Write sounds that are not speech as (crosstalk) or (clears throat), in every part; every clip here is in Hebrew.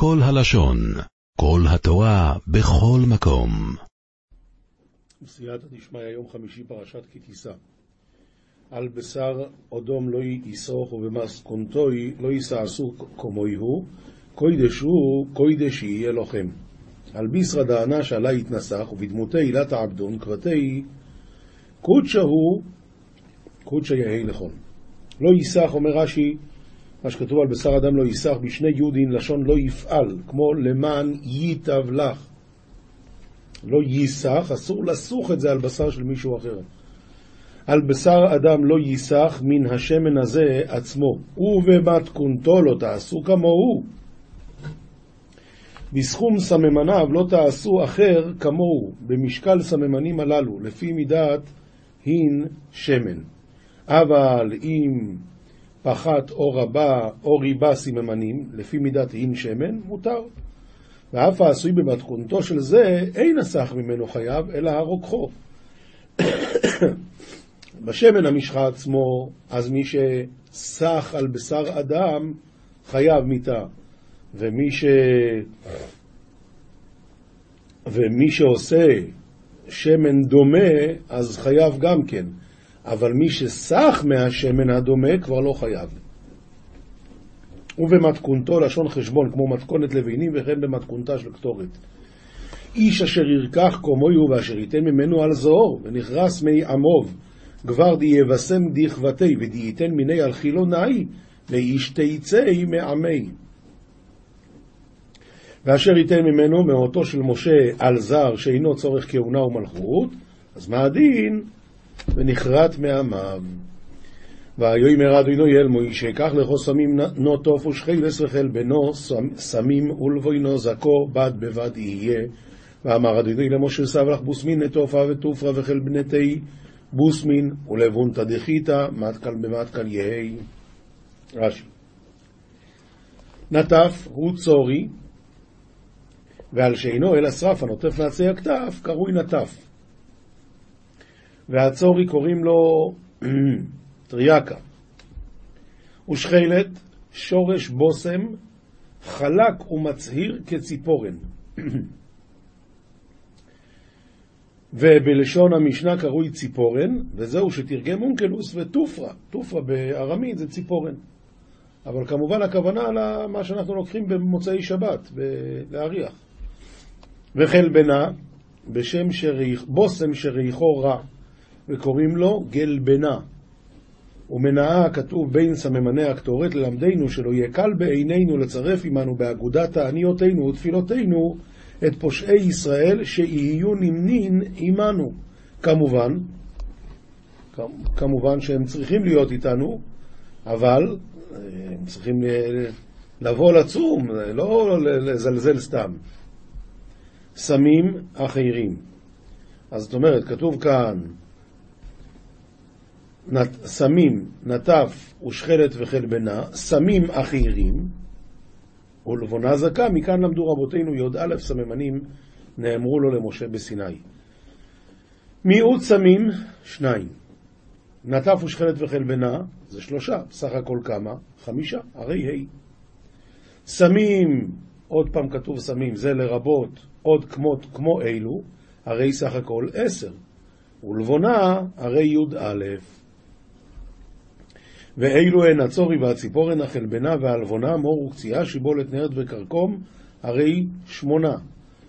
כל הלשון, כל התורה, בכל מקום. בסייעתא דשמיא, יום חמישי פרשת כי תישא. על בשר אדום לא יסרוך ובמסכונתוי לא יסעסו כמוהו, קוידש הוא, קוידש יהיה לוחם. על ביסרא דענה שעלה יתנסח, ובדמותי עילת העבדון, קבתי קודשא הוא, קודשא יהי לכל. לא ייסח, אומר רש"י, מה שכתוב על בשר אדם לא ייסח, בשני יהודין לשון לא יפעל, כמו למען ייטב לך. לא ייסח, אסור לסוך את זה על בשר של מישהו אחר. על בשר אדם לא ייסח מן השמן הזה עצמו, ובמתכונתו לא תעשו כמוהו. בסכום סממניו לא תעשו אחר כמוהו, במשקל סממנים הללו, לפי מידת הין שמן. אבל אם פחת או רבה או ריבה סממנים, לפי מידת הין שמן, מותר. ואף העשוי במתכונתו של זה, אין הסך ממנו חייב, אלא הרוקחו. (coughs) בשמן המשחה עצמו, אז מי שסח על בשר אדם, חייב מיתה. ומי, ש... ומי שעושה שמן דומה, אז חייב גם כן. אבל מי שסח מהשמן הדומה כבר לא חייב. ובמתכונתו לשון חשבון, כמו מתכונת לבינים, וכן במתכונתה של קטורת. איש אשר ירקח קומויו ואשר ייתן ממנו על זוהר, ונכרס מי עמוב, כבר די יבשם דכבתי, ודי ייתן מיני על חילונאי, ואיש תיצא מעמי. ואשר ייתן ממנו מאותו של משה על זר שאינו צורך כהונה ומלכות, אז מה הדין? ונכרת מעמיו. ויאמר אדוני אל מוישה, קח לכו סמים נוטוף ושחילס וחיל בנו, סמים ולבוינו זכו בד בבד יהיה. ואמר אדוני למשה סבלך בוסמין נטופה ותופרה וחיל בנתי בוסמין ולבונתא דחיתא מתקל במתקל יהי. רש"י. נטף הוא צורי, ועל שאינו אלא שרף הנוטף מעצי הכתף, קרוי נטף. והצורי קוראים לו (clears throat) טריאקה. ושחילת, שורש בושם, חלק ומצהיר כציפורן. (clears throat) ובלשון המשנה קרוי ציפורן, וזהו שתרגם אונקלוס וטופרה. טופרה בארמית זה ציפורן. אבל כמובן הכוונה למה שאנחנו לוקחים במוצאי שבת, להריח. וחלבנה, בשם שריח, בושם שריחו רע, וקוראים לו גלבנה. ומנעה כתוב בין סממני הקטורת ללמדנו שלא יהיה קל בעינינו לצרף עמנו באגודת תעניותינו ותפילותינו את פושעי ישראל שיהיו נמנין עמנו. כמובן, כמובן שהם צריכים להיות איתנו, אבל אה, הם צריכים לבוא לצום, לא לזלזל סתם. סמים אחרים. אז זאת אומרת, כתוב כאן סמים, נטף ושכלת וחלבנה, סמים אחרים, ולבונה זכה, מכאן למדו רבותינו י"א סממנים נאמרו לו למשה בסיני. מיעוט סמים, שניים. נטף ושכלת וחלבנה, זה שלושה, בסך הכל כמה? חמישה, הרי ה'. סמים, עוד פעם כתוב סמים, זה לרבות עוד כמו, כמו אלו, הרי סך הכל עשר. ולבונה, הרי י"א. ואילו הן הצורי והציפורן, החלבנה והלבונה, מור וקציעה, שיבולת, נרד וקרקום, הרי שמונה.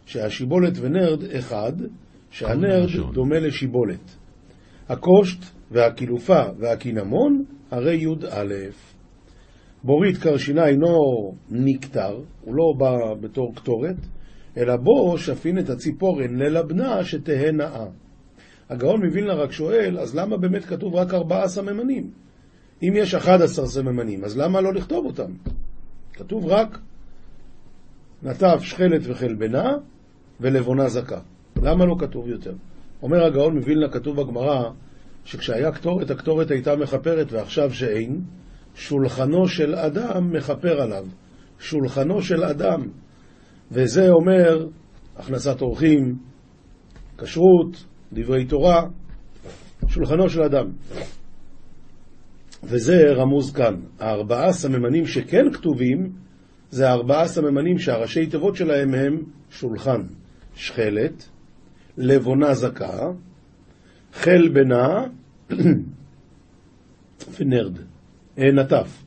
שהשיבולת ונרד אחד, שהנרד דומה לשיבולת. הקושט והקילופה והקינמון, הרי י"א. בורית קרשינה אינו נקטר, הוא לא בא בתור קטורת, אלא בו שפין את הציפורן ללבנה שתהא נאה. הגאון מווילנה רק שואל, אז למה באמת כתוב רק ארבעה סממנים? אם יש 11 סממנים, אז למה לא לכתוב אותם? כתוב רק נטף, שכלת וחלבנה ולבונה זכה. למה לא כתוב יותר? אומר הגאון מווילנה, כתוב בגמרא, שכשהיה קטורת, הקטורת הייתה מכפרת, ועכשיו שאין, שולחנו של אדם מכפר עליו. שולחנו של אדם. וזה אומר הכנסת אורחים, כשרות, דברי תורה, שולחנו של אדם. וזה רמוז כאן. הארבעה סממנים שכן כתובים, זה ארבעה סממנים שהראשי תיבות שלהם הם שולחן, שכלת, לבונה זכה, חיל בנה (clears throat) ונרד, נטף.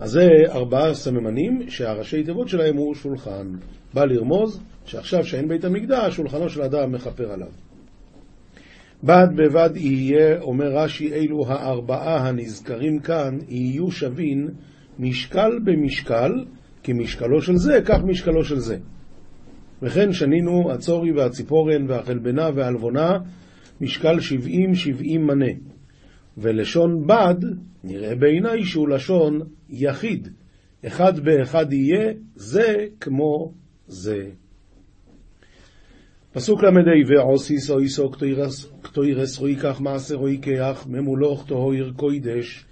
אז זה ארבעה סממנים שהראשי תיבות שלהם הוא שולחן. בא לרמוז שעכשיו שאין בית המקדש, שולחנו של אדם מכפר עליו. בד בבד יהיה, אומר רש"י, אלו הארבעה הנזכרים כאן, יהיו שווים משקל במשקל, כמשקלו של זה, כך משקלו של זה. וכן שנינו הצורי והציפורן והחלבנה והעלבונה, משקל שבעים שבעים מנה. ולשון בד, נראה בעיניי שהוא לשון יחיד. אחד באחד יהיה, זה כמו זה. פסוק ל"ה ועוסיס או איסו כתוירס רואי כך מעשה רואי כיח ממולוך תוהיר קוידש.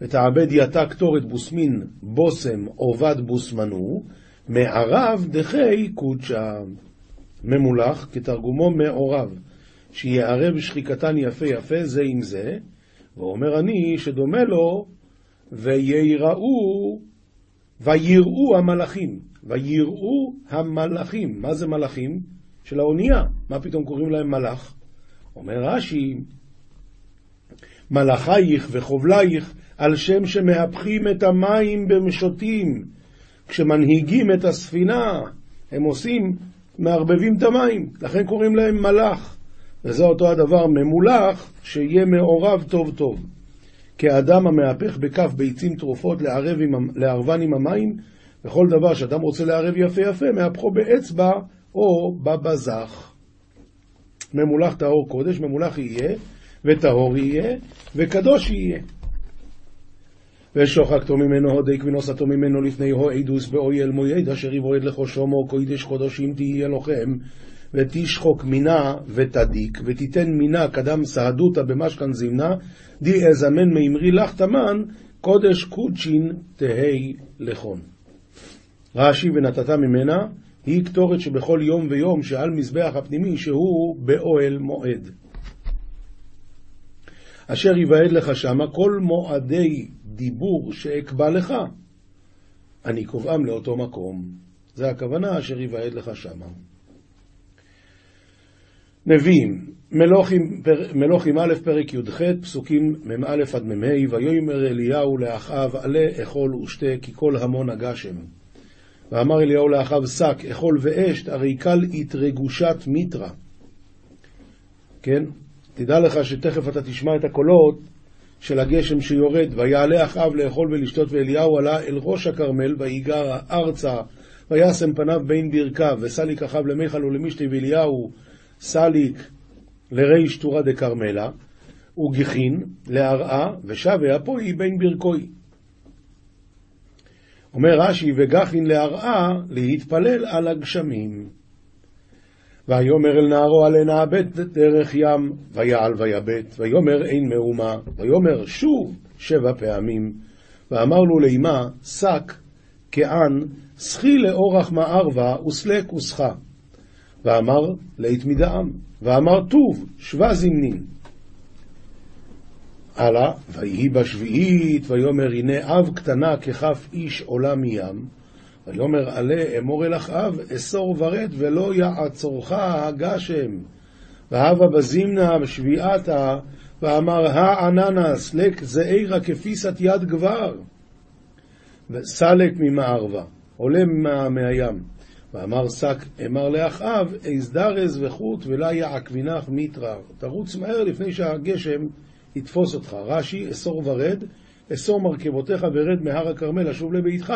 ותעבד יתה קטורת בוסמין בושם עובד בוסמנו מערב דחי קודשא. ממולח כתרגומו מעורב שיערב שחיקתן יפה יפה זה עם זה. ואומר אני שדומה לו ויראו ויראו המלאכים ויראו המלאכים מה זה מלאכים? של האונייה. מה פתאום קוראים להם מלאך? אומר רש"י, מלאכייך וחובלייך על שם שמהפכים את המים במשוטים. כשמנהיגים את הספינה, הם עושים, מערבבים את המים, לכן קוראים להם מלאך. וזה אותו הדבר, ממולח, שיהיה מעורב טוב טוב. כאדם המהפך בכף ביצים תרופות לערבן עם המים, וכל דבר שאדם רוצה לערב יפה יפה, מהפכו באצבע או בבזח. ממולח טהור קודש, ממולח יהיה, וטהור יהיה, וקדוש יהיה. ושוחקתו ממנו הודיק ונוסתו ממנו לפני הו עדוס באויל מויד אשר יבועד לכו שומו קוידש קודשים תהיה לוחם ותשחוק מינה ותדיק ותיתן מינה קדם סהדותא במשכן זמנה די אזמן מאמרי לך תמן קודש קודשין תהי לכון. רש"י ונתת ממנה היא קטורת שבכל יום ויום שעל מזבח הפנימי שהוא באוהל מועד. אשר יבעד לך שמה כל מועדי דיבור שאקבע לך, אני קובעם לאותו מקום. זה הכוונה אשר יבעד לך שמה. נביאים, מלוכים, פר, א', פרק י"ח, פסוקים מ"א עד מ"ה, ויאמר אליהו לאחאב, עלה אכול ושתה, כי כל המון הגשם. ואמר אליהו לאחיו שק, אכול ואשת, הרי קל התרגושת מיתרא. כן? תדע לך שתכף אתה תשמע את הקולות של הגשם שיורד, ויעלה אחאב לאכול ולשתות, ואליהו עלה אל ראש הכרמל, ויגר ארצה, וישם פניו בין ברכיו, וסליק אחאב למיכל ולמשתי, ואליהו סליק לריש תורה דכרמלה, וגיחין להרעה, ושבה אפוי בין ברכוי. אומר רש"י, וגחין להרעה להתפלל על הגשמים. ויאמר אל נערו עלה נעבד דרך ים, ויעל ויבט, ויאמר אין מהומה, ויאמר שוב שבע פעמים, ואמר לו לאמה, שק, כען, שחי לאורך מערבה, וסלק וסחה. ואמר לית מדעם, ואמר טוב, שבה זמנין. הלאה, ויהי בשביעית, ויאמר הנה אב קטנה ככף איש עולה מים, ויאמר עלה אמור אל אחאב, אסור ורד ולא יעצורך הגשם. והבה בזימנה בשביעתה, ואמר העננס לק זעירה כפיסת יד גבר. וסלק ממערבה, עולה מהים. ואמר שק אמר לאחאב, אזדרז וחוט ולה יעקבינך מיתרא. תרוץ מהר לפני שהגשם יתפוס אותך. רש"י, אסור ורד, אסור מרכבותיך ורד מהר הכרמל, לשוב לביתך,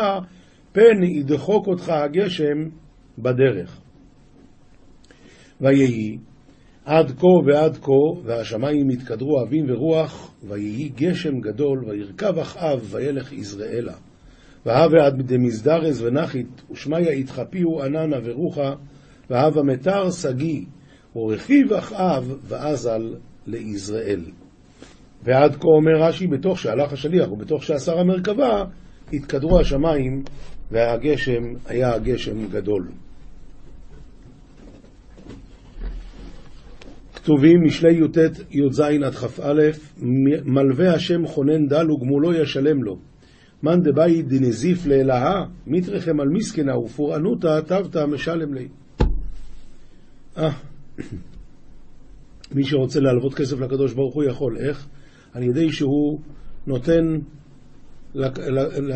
פן ידחוק אותך הגשם בדרך. ויהי עד כה ועד כה, והשמיים יתקדרו אבים ורוח, ויהי גשם גדול, וירכב אחאב, וילך יזרעאלה. והווה עד דמזדרז ונחית, ושמיא יתחפיהו עננה ורוחה, והווה מטר שגיא, ורכיב אחאב, ואזל ליזרעאל. ועד כה אומר רש"י, בתוך שהלך השליח ובתוך שאסר המרכבה, התקדרו השמיים והגשם היה גשם גדול. כתובים משלי י"ט י"ז עד כ"א, מלווה השם חונן דל וגמולו ישלם לו. מאן דבאי דנזיף לאלהה, מיתרחם על מסכנה ופורענותא תבתא משלם לי. אה, מי שרוצה להלוות כסף לקדוש ברוך הוא יכול. איך? על ידי שהוא נותן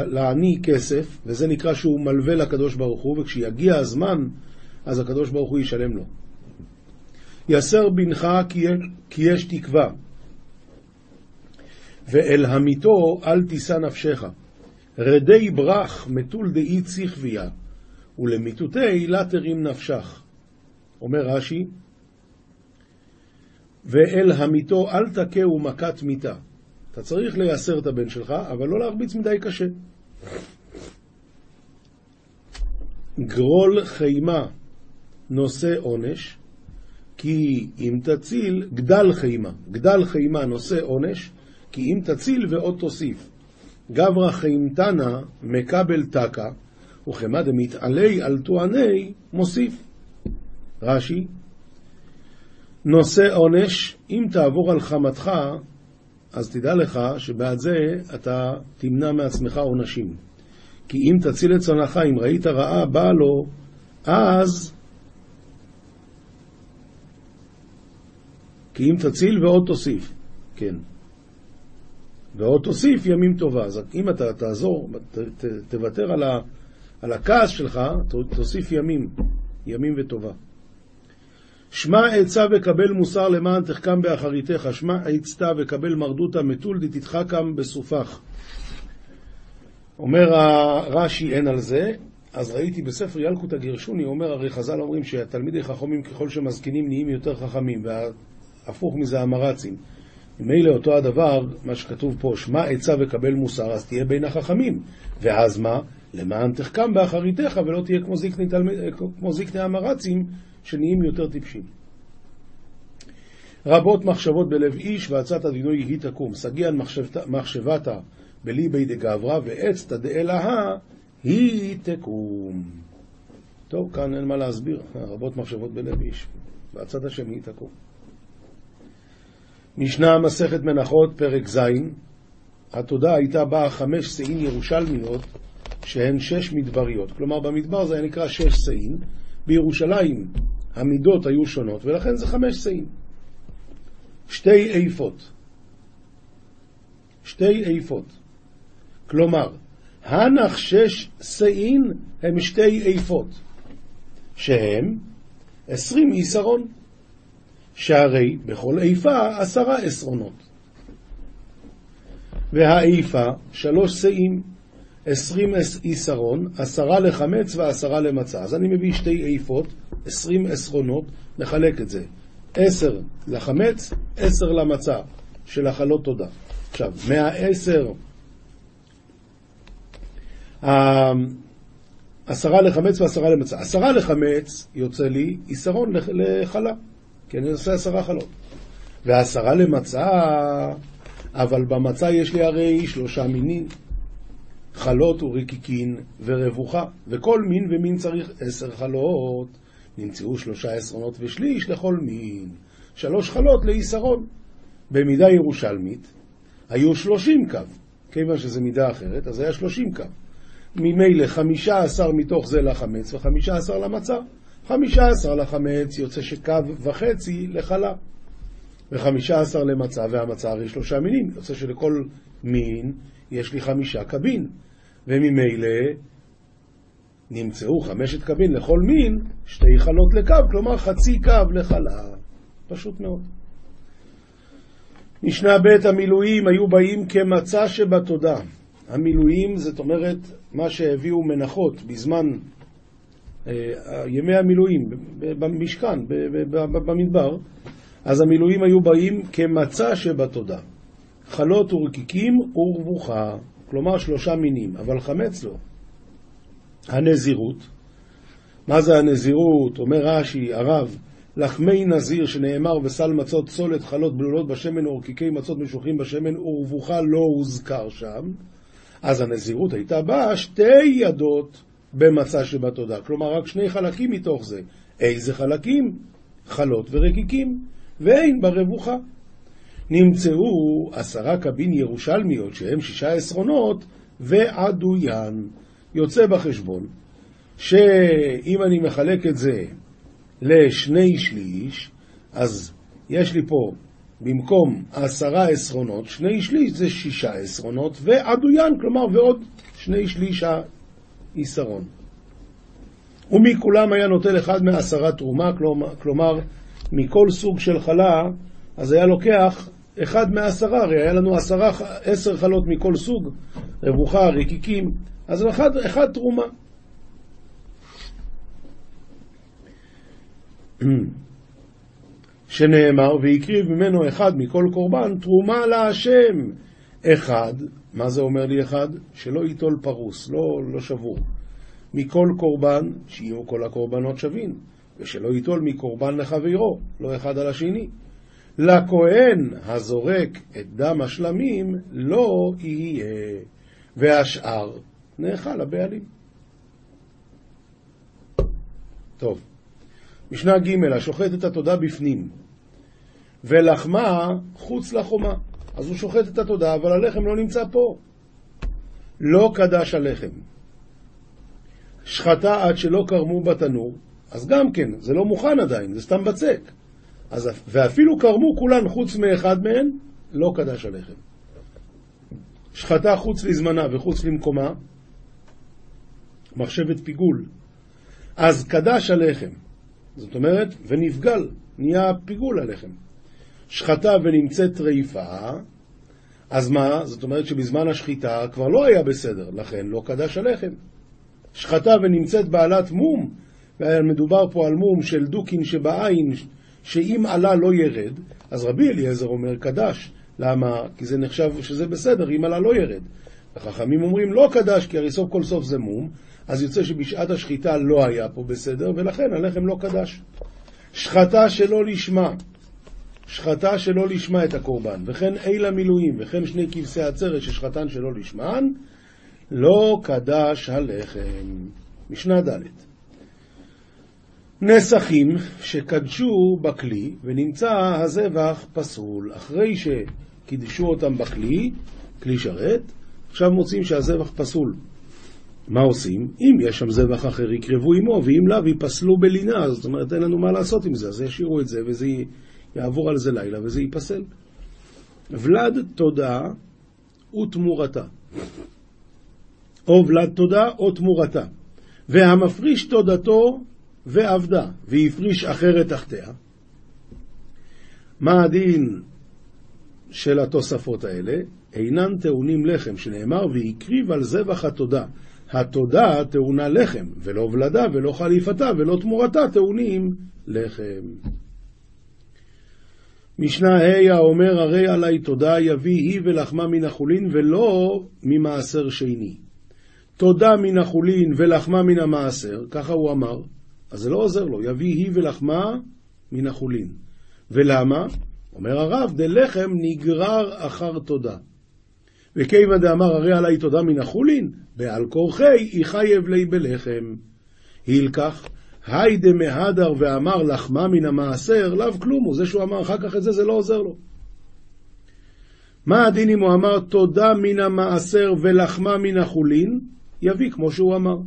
לעני כסף, וזה נקרא שהוא מלווה לקדוש ברוך הוא, וכשיגיע הזמן, אז הקדוש ברוך הוא ישלם לו. יסר בנך כי יש תקווה, ואל המיתו אל תישא נפשך. רדי ברח מתול דאי צחביה, ולמיתותי לה תרים נפשך. אומר רש"י, ואל המיתו אל תכהו מכת מיתה. אתה צריך לייסר את הבן שלך, אבל לא להרביץ מדי קשה. גרול חימה נושא עונש, כי אם תציל, גדל חימה. גדל חימה נושא עונש, כי אם תציל ועוד תוסיף. גברא חיימתנה מקבל תקה, וכמה דמתעלי על טועני מוסיף. רש"י, נושא עונש, אם תעבור על חמתך, אז תדע לך שבעד זה אתה תמנע מעצמך עונשים. כי אם תציל את צונך, אם ראית רעה באה לו, אז... כי אם תציל ועוד תוסיף, כן. ועוד תוסיף ימים טובה. אז אם אתה תעזור, ת, ת, תוותר על, ה, על הכעס שלך, תוסיף ימים, ימים וטובה. שמע עצה וקבל מוסר למען תחכם באחריתך, שמע עצתה וקבל מרדותה מתול דתתחכם בסופך. אומר הרש"י אין על זה, אז ראיתי בספר ילקוט הגרשוני, אומר, הרי חז"ל אומרים שהתלמידי חכמים ככל שמזקינים נהיים יותר חכמים, והפוך מזה המרצים. ממילא אותו הדבר, מה שכתוב פה, שמע עצה וקבל מוסר, אז תהיה בין החכמים. ואז מה? למען תחכם באחריתך ולא תהיה כמו זקני, תלמיד, כמו זקני המרצים שנהיים יותר טיפשים. רבות מחשבות בלב איש ועצת הדינוי היא תקום. סגיען מחשבתה בליבי דגברא ועצתא דאלהה היא תקום. טוב, כאן אין מה להסביר. רבות מחשבות בלב איש ועצת השם היא תקום. משנה מסכת מנחות, פרק ז', התודה הייתה באה חמש שאים ירושלמיות שהן שש מדבריות. כלומר, במדבר זה היה נקרא שש שאים, בירושלים המידות היו שונות, ולכן זה חמש שאים. שתי איפות. שתי איפות. כלומר, הנח שש שאים הם שתי איפות, שהם עשרים עיסרון. שהרי בכל איפה עשרה עשרונות. והאיפה שלוש שאים, עשרים עיסרון, עשרה לחמץ ועשרה למצה. אז אני מביא שתי איפות, עשרים עשרונות, נחלק את זה. עשר לחמץ, עשר למצה, של החלות תודה. עכשיו, מהעשר, עשרה לחמץ ועשרה למצה. עשרה לחמץ יוצא לי עיסרון לחלה. כי אני עושה עשרה חלות. ועשרה למצה, אבל במצה יש לי הרי שלושה מינים, חלות ורקיקין ורבוכה, וכל מין ומין צריך עשר חלות. נמצאו שלושה עשרונות ושליש לכל מין, שלוש חלות לעיסרון. במידה ירושלמית היו שלושים קו, כיוון שזו מידה אחרת, אז היה שלושים קו. ממילא חמישה עשר מתוך זה לחמץ וחמישה עשר למצה. חמישה עשר לחמץ יוצא שקו וחצי לחלה, וחמישה עשר למצה, והמצה הרי שלושה מינים, יוצא שלכל מין יש לי חמישה קבין, וממילא נמצאו חמשת קבין לכל מין, שתי חלות לקו, כלומר חצי קו לחלה. פשוט מאוד. משנה ב' המילואים היו באים כמצה שבתודה. המילואים, זאת אומרת, מה שהביאו מנחות בזמן אה, ימי המילואים במשכן, במדבר, אז המילואים היו באים כמצה שבתודה. חלות ורקיקים ורבוכה, כלומר שלושה מינים, אבל חמץ לא. הנזירות, מה זה הנזירות? אומר רש"י, הרב, לחמי נזיר שנאמר וסל מצות צולת חלות בלולות בשמן ורקיקי מצות משוחים בשמן ורבוכה לא הוזכר שם, אז הנזירות הייתה באה שתי ידות במצה שבתודה. כלומר, רק שני חלקים מתוך זה. איזה חלקים? חלות ורקיקים, ואין ברבוכה. נמצאו עשרה קבין ירושלמיות, שהם שישה עשרונות, ועדוין. יוצא בחשבון שאם אני מחלק את זה לשני שליש, אז יש לי פה במקום עשרה עשרונות, שני שליש זה שישה עשרונות, ועדוין, כלומר ועוד שני שליש העיסרון. ומכולם היה נוטל אחד מעשרה תרומה, כלומר, מכל סוג של חלה, אז היה לוקח אחד מעשרה, הרי היה לנו עשרה, עשר חלות מכל סוג, רבוחה, רקיקים, אז אחד, אחד תרומה. (clears throat) שנאמר, והקריב ממנו אחד מכל קורבן, תרומה להשם. אחד, מה זה אומר לי אחד? שלא ייטול פרוס, לא, לא שבור. מכל קורבן, שיהיו כל הקורבנות שווים, ושלא ייטול מקורבן לחברו, לא אחד על השני. לכהן הזורק את דם השלמים לא יהיה, והשאר נאכל הבעלים. טוב, משנה ג' השוחט את התודה בפנים, ולחמה חוץ לחומה. אז הוא שוחט את התודה, אבל הלחם לא נמצא פה. לא קדש הלחם. שחטה עד שלא קרמו בתנור, אז גם כן, זה לא מוכן עדיין, זה סתם בצק. אז, ואפילו קרמו כולן חוץ מאחד מהן, לא קדש הלחם. שחטה חוץ לזמנה וחוץ למקומה, מחשבת פיגול. אז קדש הלחם. זאת אומרת, ונפגל, נהיה פיגול הלחם. שחטה ונמצאת טריפה, אז מה? זאת אומרת שבזמן השחיטה כבר לא היה בסדר, לכן לא קדש הלחם. שחטה ונמצאת בעלת מום, ומדובר פה על מום של דוקין שבעין, שאם עלה לא ירד, אז רבי אליעזר אומר קדש. למה? כי זה נחשב שזה בסדר, אם עלה לא ירד. החכמים אומרים לא קדש, כי הרי סוף כל סוף זה מום, אז יוצא שבשעת השחיטה לא היה פה בסדר, ולכן הלחם לא קדש. שחטה שלא לשמה, שחטה שלא לשמה את הקורבן, וכן איל המילואים, וכן שני כבשי עצרת ששחטן שלא לשמן, לא קדש הלחם. משנה ד' נסכים שקדשו בכלי ונמצא הזבח פסול. אחרי שקידשו אותם בכלי, כלי שרת, עכשיו מוצאים שהזבח פסול. מה עושים? אם יש שם זבח אחר יקרבו עמו, ואם לאו ייפסלו בלינה, זאת אומרת אין לנו מה לעשות עם זה, אז ישאירו את זה וזה יעבור על זה לילה וזה ייפסל. ולד תודה ותמורתה. או ולד תודה או תמורתה. והמפריש תודתו ועבדה, והפריש אחרת תחתיה. מה הדין של התוספות האלה? אינן טעונים לחם, שנאמר, והקריב על זבח התודה. התודה טעונה לחם, ולא ולדה, ולא חליפתה, ולא תמורתה טעונים לחם. משנה ה' האומר הרי עלי תודה יביא היא ולחמה מן החולין ולא ממעשר שני. תודה מן החולין ולחמה מן המעשר, ככה הוא אמר, אז זה לא עוזר לו, יביא היא ולחמה מן החולין. ולמה? אומר הרב, דלחם נגרר אחר תודה. וכיוון דאמר הרי עלי תודה מן החולין, בעל כורחי יחייב לי בלחם. הילקח, היי דמהדר ואמר לחמה מן המעשר, לאו כלום. זה שהוא אמר אחר כך את זה, זה לא עוזר לו. מה הדין אם הוא אמר תודה מן המעשר ולחמה מן החולין? יביא כמו שהוא אמר.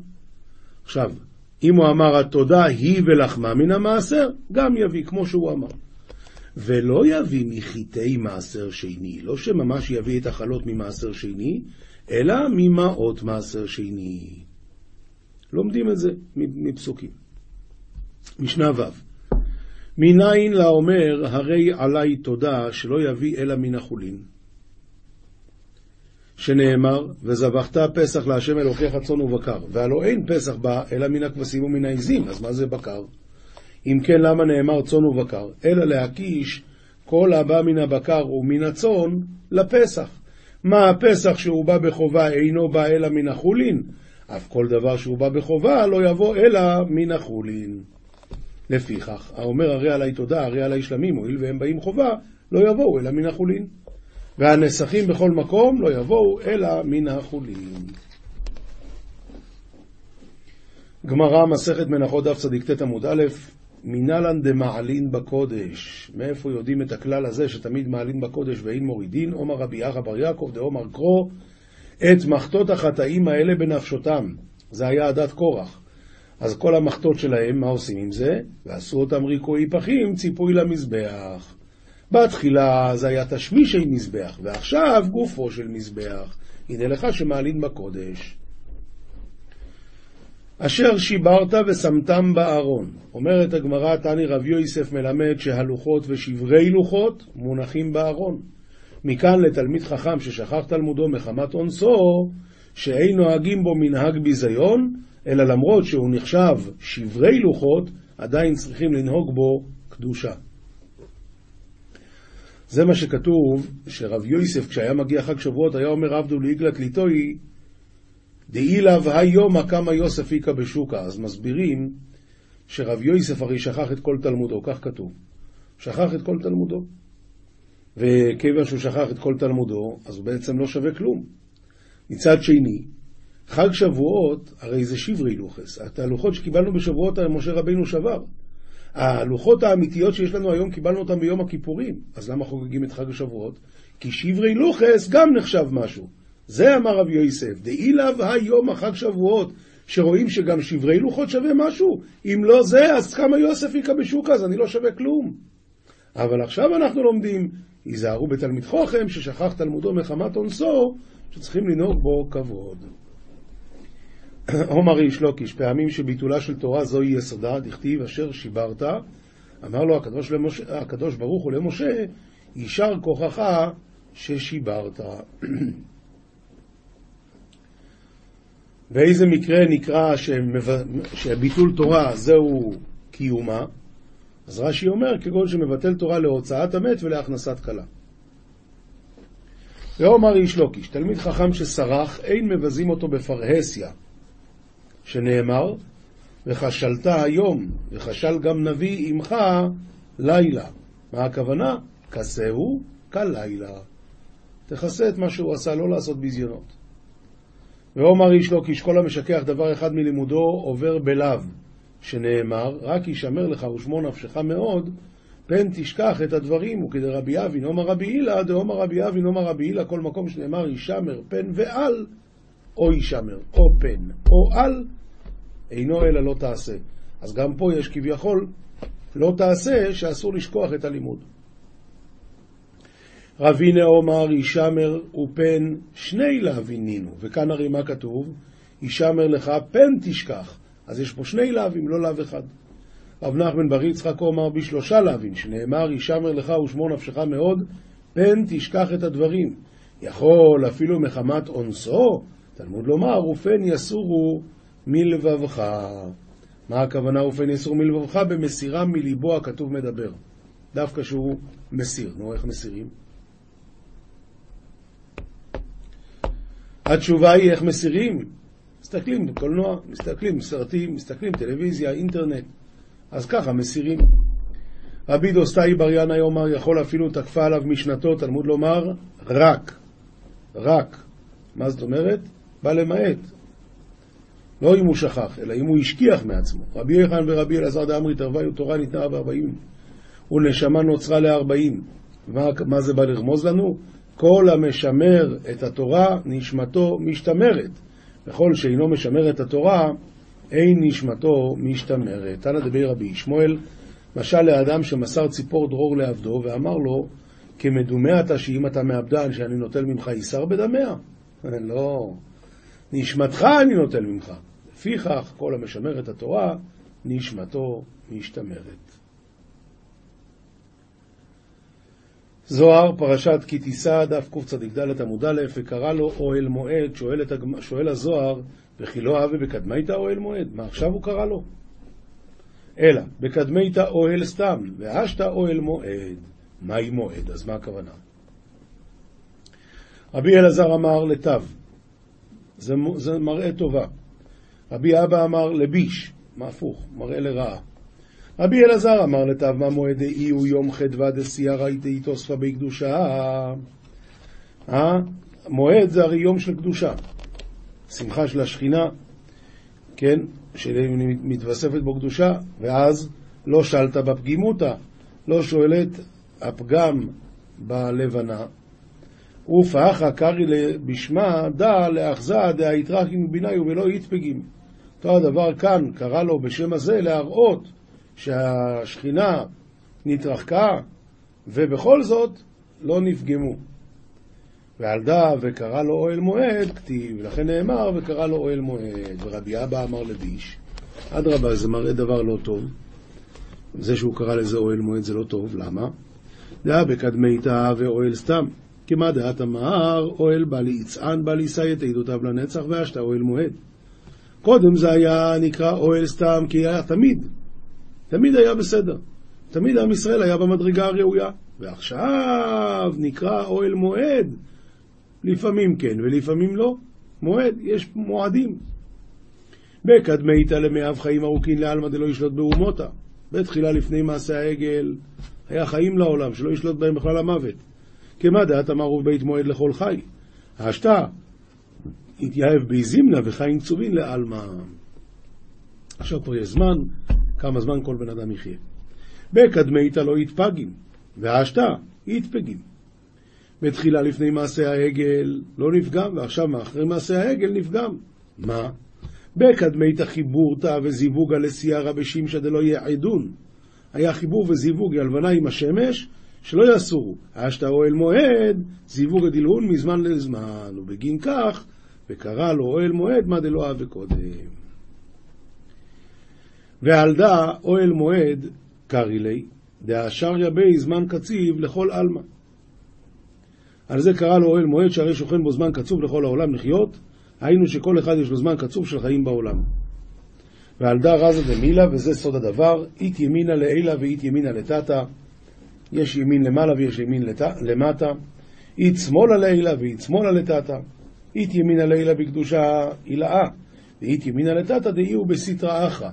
עכשיו, אם הוא אמר התודה היא ולחמה מן המעשר, גם יביא כמו שהוא אמר. ולא יביא מחיטי מעשר שני, לא שממש יביא את החלות ממעשר שני, אלא ממעות מעשר שני. לומדים את זה מפסוקים. משנה ו' מניין לאומר הרי עלי תודה שלא יביא אלא מן החולין. שנאמר, וזבחת פסח להשם אלוקיך צאן ובקר, והלא אין פסח בה אלא מן הכבשים ומן העזים, אז מה זה בקר? אם כן, למה נאמר צאן ובקר? אלא להקיש כל הבא מן הבקר ומן הצאן לפסח. מה הפסח שהוא בא בחובה אינו בא אלא מן החולין? אף כל דבר שהוא בא בחובה לא יבוא אלא מן החולין. לפיכך, האומר הרי עלי תודה, הרי עלי שלמים, הואיל והם באים חובה, לא יבואו אלא מן החולין. והנסכים בכל מקום לא יבואו אלא מן החולין. גמרא, מסכת מנחות דף צדיק ט עמוד א', מנהלן דמעלין בקודש. מאיפה יודעים את הכלל הזה שתמיד מעלין בקודש ואין מורידין? עומר רבי אחא בר יעקב דעומר קרו, את מחטות החטאים האלה בנפשותם. זה היה עדת קורח. אז כל המחטות שלהם, מה עושים עם זה? ועשו אותם ריקוי פחים, ציפוי למזבח. בתחילה זה היה תשמישי מזבח, ועכשיו גופו של מזבח. הנה לך שמעלין בקודש. אשר שיברת ושמתם בארון. אומרת הגמרא, תני רב יוסף מלמד שהלוחות ושברי לוחות מונחים בארון. מכאן לתלמיד חכם ששכח תלמודו מחמת אונסו, שאין נוהגים בו מנהג ביזיון, אלא למרות שהוא נחשב שברי לוחות, עדיין צריכים לנהוג בו קדושה. זה מה שכתוב, שרב יוסף, כשהיה מגיע חג שבועות, היה אומר עבדו לאיגלת ליטוי, דאי לאו היום הקמה יוסף איכא בשוקה. אז מסבירים שרב יוסף הרי שכח את כל תלמודו, כך כתוב. שכח את כל תלמודו. וכיוון שהוא שכח את כל תלמודו, אז הוא בעצם לא שווה כלום. מצד שני, חג שבועות, הרי זה שברי לוחס. את הלוחות שקיבלנו בשבועות, משה רבינו שבר. הלוחות האמיתיות שיש לנו היום, קיבלנו אותם ביום הכיפורים. אז למה חוגגים את חג השבועות? כי שברי לוחס גם נחשב משהו. זה אמר רב יוסף, דאי לאו היום החג שבועות, שרואים שגם שברי לוחות שווה משהו. אם לא זה, אז כמה יוסף היכה בשוק אז אני לא שווה כלום. אבל עכשיו אנחנו לומדים, היזהרו בתלמיד חוכם, ששכח תלמודו מחמת אונסו, שצריכים לנהוג בו כבוד. עומר איש לוקיש, פעמים שביטולה של תורה זוהי יסודה, דכתיב אשר שיברת, אמר לו הקדוש, למשה, הקדוש ברוך הוא למשה, יישר כוחך ששיברת. (clears throat) באיזה מקרה נקרא שמב... שביטול תורה זהו קיומה? אז רש"י אומר, כגון שמבטל תורה להוצאת המת ולהכנסת כלה. ואומר איש לוקיש, תלמיד חכם שסרח, אין מבזים אותו בפרהסיה, שנאמר, וכשלת היום, וכשל גם נביא עמך לילה. מה הכוונה? כסהו כלילה. תכסה את מה שהוא עשה, לא לעשות ביזיונות. ואומר איש לא, כי כל המשכח דבר אחד מלימודו עובר בלאו, שנאמר, רק ישמר לך ושמור נפשך מאוד, פן תשכח את הדברים, וכדרבי אבין, אומר רבי הילה, דאומר רבי אבין, אומר רבי הילה, כל מקום שנאמר ישמר פן ועל, או ישמר, או פן, או על, אינו אלא לא תעשה. אז גם פה יש כביכול לא תעשה, שאסור לשכוח את הלימוד. רבינה אומר ישמר ופן שני להבינינו, וכאן הרי מה כתוב? ישמר לך פן תשכח. אז יש פה שני להבים, לא להב אחד. רב נחמן בר יצחק אומר בשלושה להבים, שנאמר ישמר לך ושמור נפשך מאוד, פן תשכח את הדברים. יכול אפילו מחמת אונסו, תלמוד לומר, ופן יסורו מלבבך. מה הכוונה ופן יסורו מלבבך? במסירה מליבו הכתוב מדבר. דווקא שהוא מסיר. נו, איך מסירים? התשובה היא איך מסירים. מסתכלים בקולנוע, מסתכלים בסרטים, מסתכלים טלוויזיה, אינטרנט. אז ככה מסירים. רבי דוסטאי בר ינאי אומר, יכול אפילו תקפה עליו משנתו, תלמוד לומר, רק. רק. מה זאת אומרת? בא למעט. לא אם הוא שכח, אלא אם הוא השכיח מעצמו. רבי יוחנן ורבי אלעזר דאמרי תרוויו תורה ניתנה בארבעים, ונשמה נוצרה לארבעים. מה, מה זה בא לרמוז לנו? כל המשמר את התורה, נשמתו משתמרת. וכל שאינו משמר את התורה, אין נשמתו משתמרת. תנא דבי רבי שמואל, משל לאדם שמסר ציפור דרור לעבדו, ואמר לו, כמדומה אתה שאם אתה מעבדן שאני נוטל ממך איסר בדמיה? (laughs) לא. נשמתך אני נוטל ממך. לפיכך, כל המשמר את התורה, נשמתו משתמרת. זוהר, פרשת כי תישא, דף קצ"ד עמוד א', וקרא לו אוהל מועד, שואל, הגמ... שואל הזוהר, וכי לא אהבה בקדמייתא אוהל מועד? מה עכשיו הוא קרא לו? אלא, בקדמייתא אוהל סתם, והשתא אוהל מועד. מהי מועד? אז מה הכוונה? רבי אלעזר אמר לתו, זה, זה מראה טובה. רבי אבא אמר לביש, מה הפוך? מראה לרעה. רבי אלעזר אמר לתו מה מועד דאי הוא יום חדווה דסיירא תוספא בי קדושה. המועד זה הרי יום של קדושה. שמחה של השכינה, כן, שמתווספת בו קדושה, ואז לא שאלת בפגימותא, לא שואלת הפגם בלבנה. ופאחה קרי בשמה דא לאחזה דהיתרחים ביניו ולא יתפגים. אותו הדבר כאן, קרא לו בשם הזה להראות שהשכינה נתרחקה, ובכל זאת לא נפגמו. ועל דא וקרא לו אוהל מועד, כתיב, לכן נאמר וקרא לו אוהל מועד. ורבי אבא אמר לביש, אדרבה, זה מראה דבר לא טוב. זה שהוא קרא לזה אוהל מועד זה לא טוב, למה? דאה בקדמיתא ואוהל סתם. כמה דעת אמר, אוהל בא ליצען בא לישא את עדותיו לנצח, ואשתא אוהל מועד. קודם זה היה נקרא אוהל סתם, כי היה תמיד, תמיד היה בסדר. תמיד עם ישראל היה במדרגה הראויה. ועכשיו נקרא אוהל מועד. לפעמים כן ולפעמים לא. מועד, יש מועדים. בקדמיתא למאב חיים ארוכין לעלמא דלא ישלוט באומותא. בתחילה לפני מעשה העגל היה חיים לעולם, שלא ישלוט בהם בכלל המוות. כמה דעת אמר ובית מועד לכל חי. השתא התייהב באזימנה וחיים צובין לעלמא. עכשיו פה יש זמן, כמה זמן כל בן אדם יחיה. בקדמיתא לא יתפגים, והשתא יתפגים. בתחילה לפני מעשה העגל לא נפגם, ועכשיו אחרי מעשה העגל נפגם. מה? בקדמיתא חיבורתא וזיווגה לסיירא בשמשא דלא יעדון. היה חיבור וזיווג הלבנה עם השמש, שלא יסורו. אשתא אוהל מועד, זיווג הדלהון מזמן לזמן, ובגין כך, וקרא לו אוהל מועד מה דלא אהב קודם. ועל דא אוהל מועד קרי לי, דאשריה בי זמן קציב לכל עלמא. על זה קרא לו אוהל מועד שהרי שוכן בו זמן קצוב לכל העולם לחיות, היינו שכל אחד יש לו זמן קצוב של חיים בעולם. ועל דה רזה דמילה, וזה סוד הדבר, אית ימינה לעילה ואית ימינה לטאטה. יש ימין למעלה ויש ימין לת... למטה. אית שמאלה לעילה ואית שמאלה לטאטה. אית ימינה לעילה בקדושה הילאה, ואית ימינה לטאטה דאי הוא בסטרא אחרא.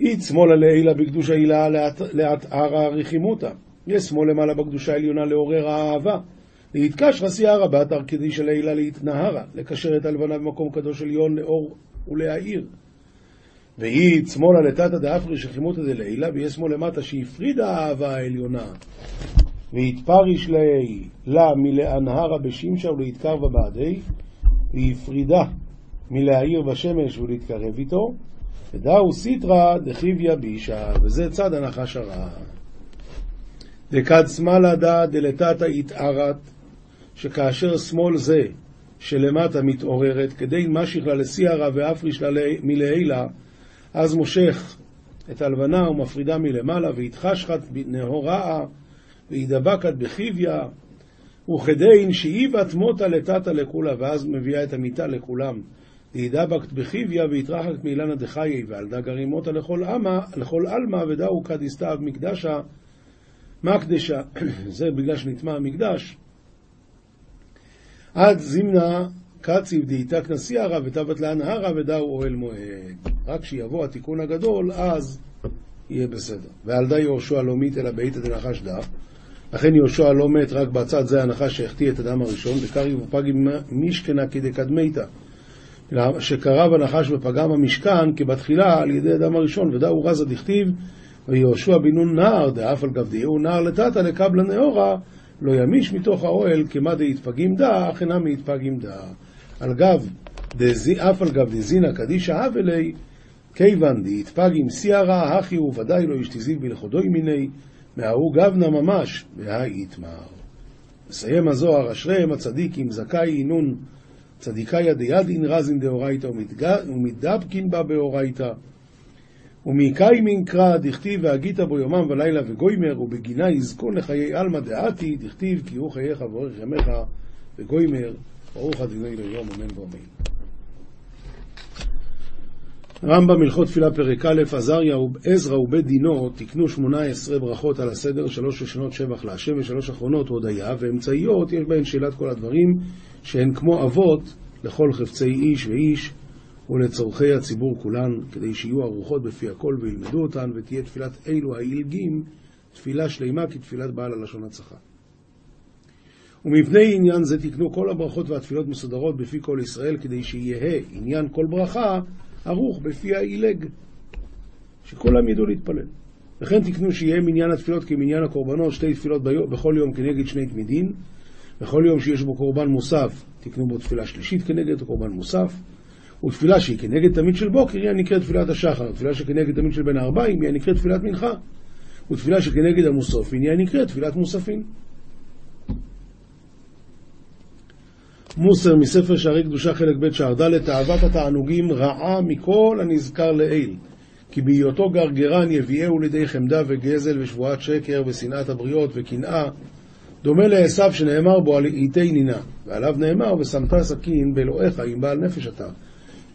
אית שמאלה לעילה בקדושה הילאה לערא רכימותא. יש שמאל למעלה בקדושה העליונה לעורר האהבה. להתקשרא סייערא באתר קדישא לילה להתנהרה, לקשר את הלבנה במקום קדוש עליון לאור ולהאיר. והיא שמאלה לתתא דאפרי שחימותא דלילה, ויהיה שמאל למטה שהפרידה האהבה העליונה. והתפריש ליה לה מלאנהרה בשמשה ולהתקרבה בעדי, והפרידה מלהאיר בשמש ולהתקרב איתו, ודאו סיטרא דחיביא בישה, וזה צד הנחש הרע. דקד שמאלה דא דלתתא התערת, שכאשר שמאל זה שלמטה מתעוררת, כדי משיך לה לסיירה ואפריש לה מלעילה, אז מושך את הלבנה ומפרידה מלמעלה, ויתחשחת נהוראה, וידבקת בחיביה, וכדין שאיבת מותה לטאטה לכולה, ואז מביאה את המיטה לכולם. וידבקת בחיביה, ויתרחקת מאילנה דחיי, ועל דא גרים מותה לכל עלמא, לכל עלמא, ודאו כדיסתיו מקדשה, מקדשה, (coughs) זה בגלל שנטמע המקדש, עד זימנה קציב דהיתה כנסיירא ותבת להנהרה ודאו אוהל מועד. רק כשיבוא התיקון הגדול, אז יהיה בסדר. ועל די יהושע לא מת אלא בעיתא דנחש דא. לכן יהושע לא מת רק בצד זה הנחש שהחטיא את אדם הראשון, וקרי ופגי משכנה כדקדמיתא. שקרב הנחש ופגם המשכן כבתחילה על ידי אדם הראשון, ודאו רזה דכתיב ויהושע בן נון נער דאף על גבדיהו נער לטאטא לקבלה נאורה לא ימיש מתוך האוהל כמה דהתפגים דא, אך אינם מתפגים דא. על גב, אף על גב דזינא קדישא אבלי, כיוון דהתפגים סיירא, הכי הוא ודאי לא ישתזיל בלכודוי מיני, מההוא גבנה ממש, והאיתמר. מסיים הזוהר, אשריהם הצדיקים, זכאי אינון צדיקאיה דידין רזין דאורייתא ומתדבקין בה באורייתא. ומקיימין קרא דכתיב והגית בו יומם ולילה וגוימר ובגינה יזכון לחיי עלמא דעתי דכתיב כי הוא חייך ואורך ימיך וגוימר ברוך אדוני ליום אמן ואמן. רמב"ם הלכות תפילה פרק א', עזריה ועזרא ובית דינו תיקנו שמונה עשרה ברכות על הסדר, שלוש ראשונות שבח להשם ושלוש אחרונות הודיה, ואמצעיות יש בהן שאלת כל הדברים שהן כמו אבות לכל חפצי איש ואיש ולצורכי הציבור כולן, כדי שיהיו ערוכות בפי הכל וילמדו אותן, ותהיה תפילת אלו העילגים תפילה שלמה כתפילת בעל הלשון הצחה. ומפני עניין זה תקנו כל הברכות והתפילות מסודרות בפי כל ישראל, כדי שיהא עניין כל ברכה ערוך בפי העילג, שכולם ידעו להתפלל. וכן תקנו שיהיה מניין התפילות כמניין הקורבנות, שתי תפילות ביום, בכל יום כנגד שני תמידין. בכל יום שיש בו קורבן מוסף, תקנו בו תפילה שלישית כנגד קורבן מוסף. ותפילה שהיא כנגד תמיד של בוקר, היא הנקראת תפילת השחר. תפילה שכנגד תמיד של בין הארבעים, היא הנקראת תפילת מנחה. ותפילה שכנגד המוסופין, היא הנקראת תפילת מוספין. מוסר מספר שערי קדושה חלק ב' שער ד' תאוות התענוגים רעה מכל הנזכר לעיל כי בהיותו גרגרן יביאהו לידי חמדה וגזל ושבועת שקר ושנאת הבריות וקנאה דומה לעשו שנאמר בו על איתי נינה ועליו נאמר ושמת סכין באלוהיך עם בעל נפש אתה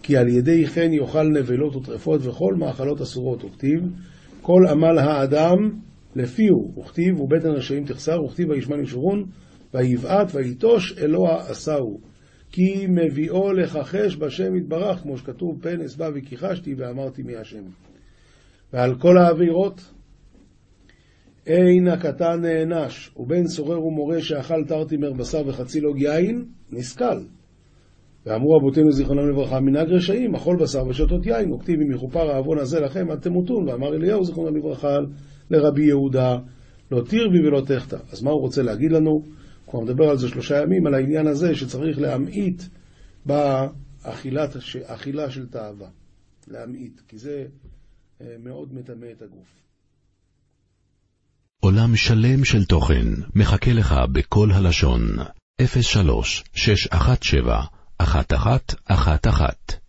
כי על ידי כן יאכל נבלות וטרפות וכל מאכלות אסורות וכתיב כל עמל האדם לפיהו וכתיב ובטן רשעים תחסר וכתיב וישמן ישורון ויבעט ויטוש אלוה עשהו. כי מביאו לכחש בשם יתברך, כמו שכתוב, פן אסבע וכיחשתי ואמרתי מי השם. ועל כל העבירות, אין הקטן נענש, ובן סורר ומורה שאכל תרתימר בשר וחצי לוג יין, נסכל. ואמרו רבותינו זיכרונם לברכה, מנהג רשעים, אכול בשר ושתות יין, וכתיב אם יכופר העוון הזה לכם עד תמותון. ואמר אליהו זיכרונם לברכה לרבי יהודה, לא תרבי ולא תחתא. אז מה הוא רוצה להגיד לנו? כבר מדבר על זה שלושה ימים, על העניין הזה שצריך להמעיט באכילה של תאווה. להמעיט, כי זה אה, מאוד מטמא את הגוף. עולם שלם של תוכן מחכה לך בכל הלשון, 03 617 1111